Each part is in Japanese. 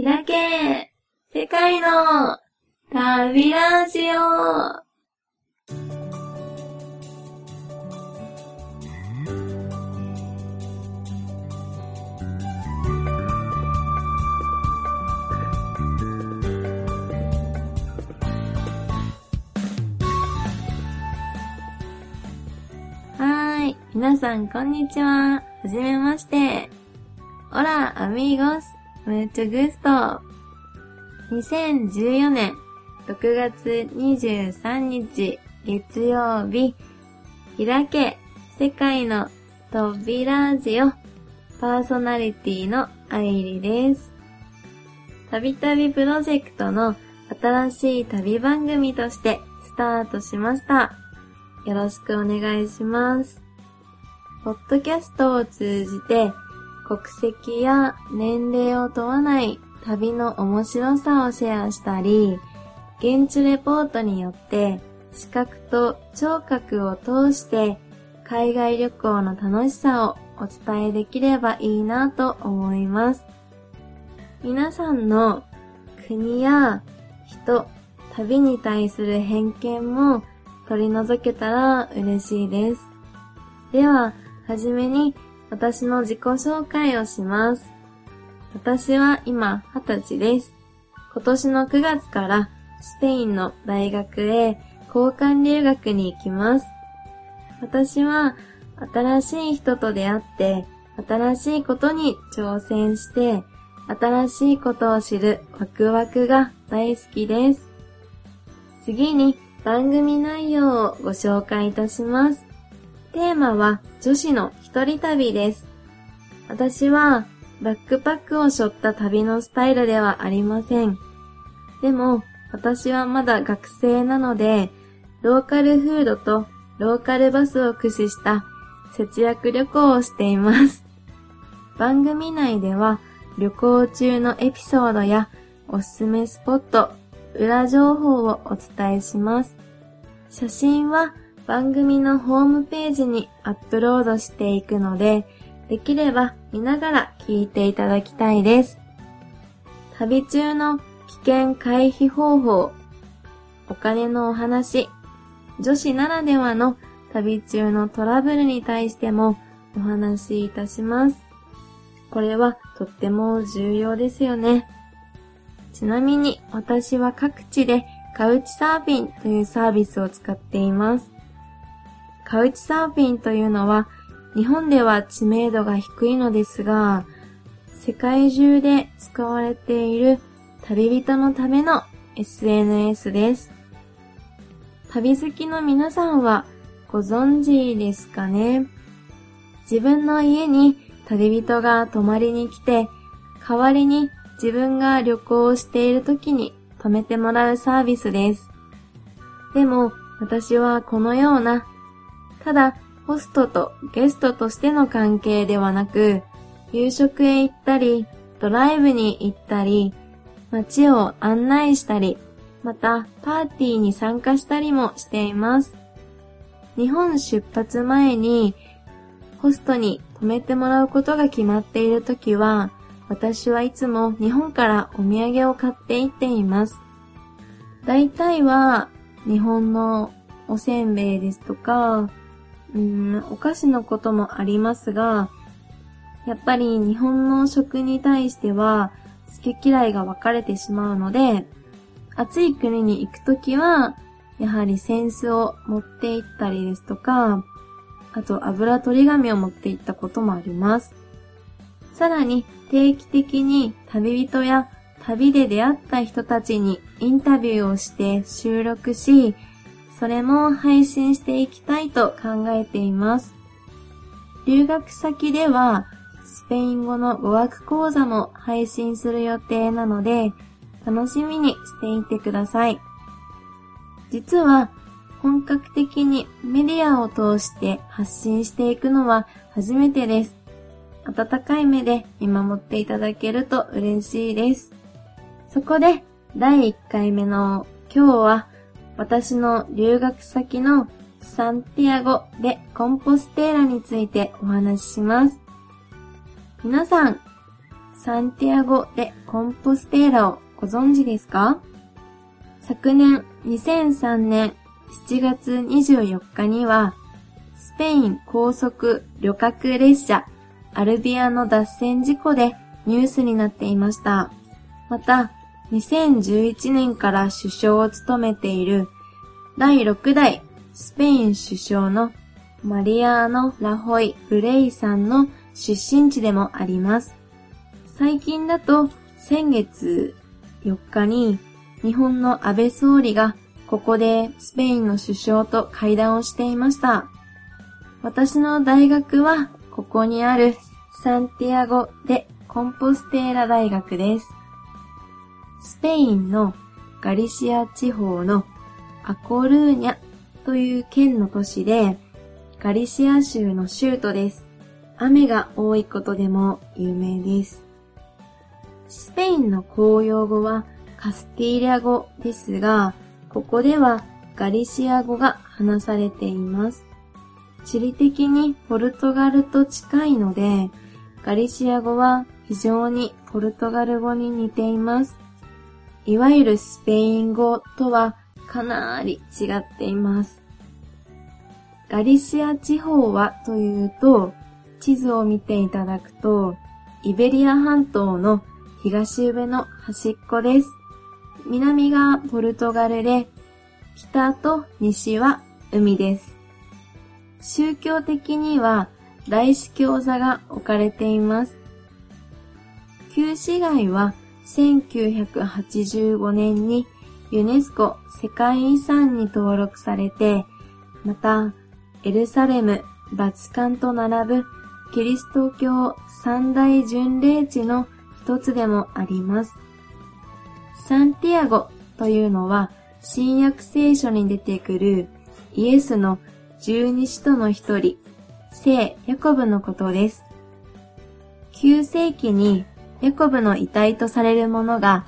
開け世界の旅ラジオはーい。皆さん、こんにちは。はじめまして。オラ、アミーゴス。ムーチョグスト。2014年6月23日月曜日。開け、世界の扉ラジオ。パーソナリティのアイリです。たびたびプロジェクトの新しい旅番組としてスタートしました。よろしくお願いします。ポッドキャストを通じて国籍や年齢を問わない旅の面白さをシェアしたり、現地レポートによって視覚と聴覚を通して海外旅行の楽しさをお伝えできればいいなと思います。皆さんの国や人、旅に対する偏見も取り除けたら嬉しいです。では、はじめに私の自己紹介をします。私は今20歳です。今年の9月からスペインの大学へ交換留学に行きます。私は新しい人と出会って新しいことに挑戦して新しいことを知るワクワクが大好きです。次に番組内容をご紹介いたします。テーマは女子の一人旅です。私はバックパックを背負った旅のスタイルではありません。でも私はまだ学生なので、ローカルフードとローカルバスを駆使した節約旅行をしています。番組内では旅行中のエピソードやおすすめスポット、裏情報をお伝えします。写真は番組のホームページにアップロードしていくので、できれば見ながら聞いていただきたいです。旅中の危険回避方法、お金のお話、女子ならではの旅中のトラブルに対してもお話しいたします。これはとっても重要ですよね。ちなみに私は各地でカウチサーフィンというサービスを使っています。カウチサーフィンというのは日本では知名度が低いのですが、世界中で使われている旅人のための SNS です。旅好きの皆さんはご存知ですかね？自分の家に旅人が泊まりに来て、代わりに自分が旅行をしている時に泊めてもらうサービスです。でも私はこのような、ただホストとゲストとしての関係ではなく、夕食へ行ったり、ドライブに行ったり、街を案内したり、またパーティーに参加したりもしています。日本出発前にホストに泊めてもらうことが決まっているときは、私はいつも日本からお土産を買っていっています。大体は日本のおせんべいですとか、うん、お菓子のこともありますが、やっぱり日本の食に対しては好き嫌いが分かれてしまうので、暑い国に行くときは、やはり扇子を持って行ったりですとか、あと油取り紙を持って行ったこともあります。さらに定期的に旅人や旅で出会った人たちにインタビューをして収録し、それも配信していきたいと考えています。留学先ではスペイン語の語学講座も配信する予定なので、楽しみにしていてください。実は本格的にメディアを通して発信していくのは初めてです。温かい目で見守っていただけると嬉しいです。そこで第1回目の今日は私の留学先のサンティアゴ・でコンポステーラについてお話しします。皆さん、サンティアゴ・でコンポステーラをご存知ですか？昨年2003年7月24日には、スペイン高速旅客列車アルビアの脱線事故でニュースになっていました。また、2011年から首相を務めている第6代スペイン首相のマリアーノ・ラホイ・ブレイさんの出身地でもあります。最近だと先月4日に日本の安倍総理がここでスペインの首相と会談をしていました。私の大学はここにあるサンティアゴ・でコンポステーラ大学です。スペインのガリシア地方のアコルーニャという県の都市で、ガリシア州の州都です。雨が多いことでも有名です。スペインの公用語はカスティーリャ語ですが、ここではガリシア語が話されています。地理的にポルトガルと近いので、ガリシア語は非常にポルトガル語に似ています。いわゆるスペイン語とはかなり違っています。ガリシア地方はというと、地図を見ていただくと、イベリア半島の東上の端っこです。南がポルトガルで、北と西は海です。宗教的には大司教座が置かれています。旧市街は1985年にユネスコ世界遺産に登録されて、また、エルサレム、バチカンと並ぶキリスト教三大巡礼地の一つでもあります。サンティアゴというのは新約聖書に出てくるイエスの十二使徒の一人、聖ヤコブのことです。9世紀にヤコブの遺体とされるものが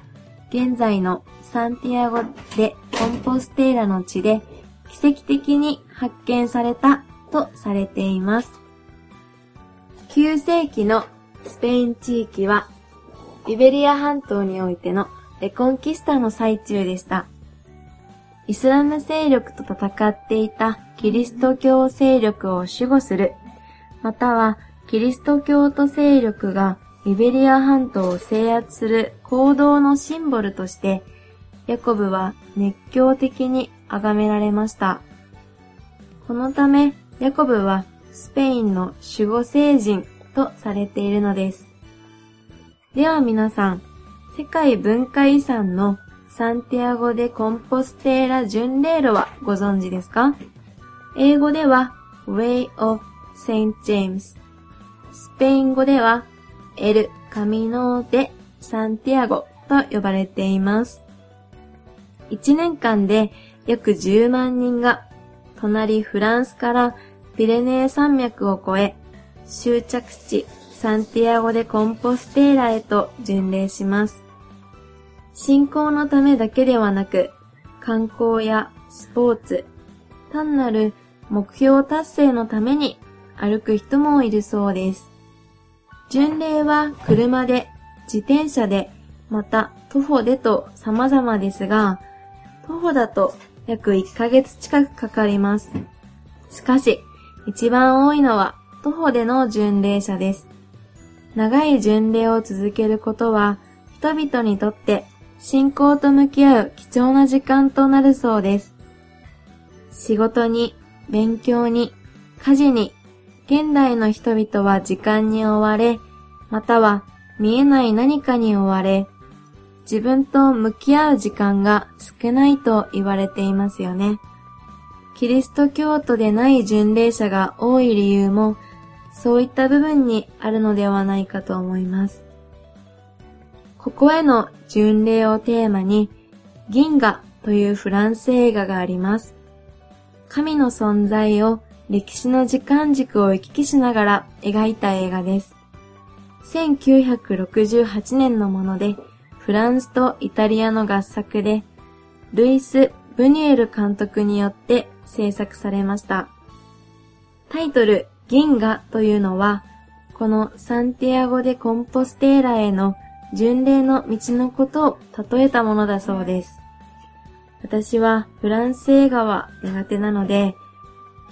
現在のサンティアゴでコンポステーラの地で奇跡的に発見されたとされています。9世紀のスペイン地域はイベリア半島においてのレコンキスタの最中でした。イスラム勢力と戦っていたキリスト教勢力を守護する、またはキリスト教徒勢力がイベリア半島を制圧する行動のシンボルとして、ヤコブは熱狂的に崇められました。このため、ヤコブはスペインの守護聖人とされているのです。では皆さん、世界文化遺産のサンティアゴ・でコンポステーラ巡礼路はご存知ですか？英語では Way of St. James。スペイン語ではエル・カミノ・デ・サンティアゴと呼ばれています。1年間で約10万人が隣フランスからピレネー山脈を越え、終着地サンティアゴでコンポステーラへと巡礼します。信仰のためだけではなく、観光やスポーツ、単なる目標達成のために歩く人もいるそうです。巡礼は車で、自転車で、また徒歩でと様々ですが、徒歩だと約1ヶ月近くかかります。しかし、一番多いのは徒歩での巡礼者です。長い巡礼を続けることは、人々にとって信仰と向き合う貴重な時間となるそうです。仕事に、勉強に、家事に、現代の人々は時間に追われ、または見えない何かに追われ、自分と向き合う時間が少ないと言われていますよね。キリスト教徒でない巡礼者が多い理由もそういった部分にあるのではないかと思います。ここへの巡礼をテーマに、銀河というフランス映画があります。神の存在を歴史の時間軸を行き来しながら描いた映画です。1968年のもので、フランスとイタリアの合作で、ルイス・ブニエル監督によって制作されました。タイトル、銀河というのは、このサンティアゴ・でコンポステーラへの巡礼の道のことを例えたものだそうです。私はフランス映画は苦手なので、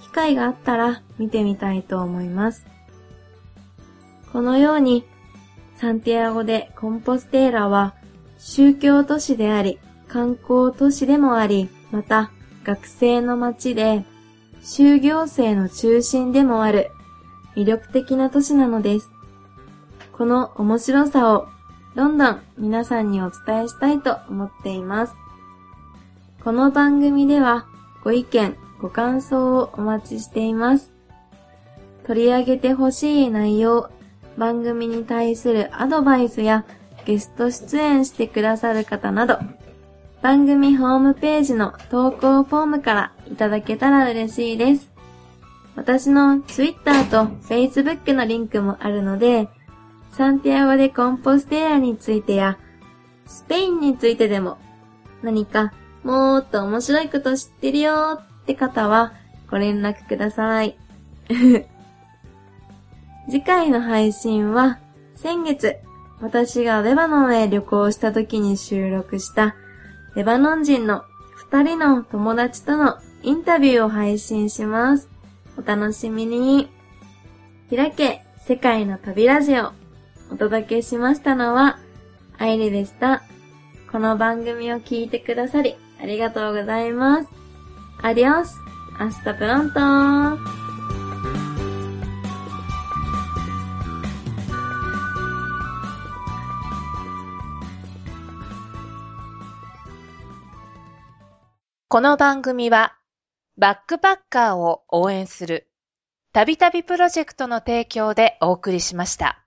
機会があったら見てみたいと思います。このように、サンティアゴでコンポステーラは宗教都市であり、観光都市でもあり、また学生の街で、就業生の中心でもある魅力的な都市なのです。この面白さをどんどん皆さんにお伝えしたいと思っています。この番組ではご意見、ご感想をお待ちしています。取り上げてほしい内容、番組に対するアドバイスやゲスト出演してくださる方など、番組ホームページの投稿フォームからいただけたら嬉しいです。私の Twitter と Facebook のリンクもあるので、サンティアゴでコンポステーラについてや、スペインについてでも、何かもっと面白いこと知ってるよって方はご連絡ください。次回の配信は先月私がレバノンへ旅行した時に収録したレバノン人の二人の友達とのインタビューを配信します。お楽しみに。開け世界の旅ラジオ。お届けしましたのは、アイリでした。この番組を聞いてくださり、ありがとうございます。 Adiós hasta pronto この番組は、バックパッカーを応援する、たびたびプロジェクトの提供でお送りしました。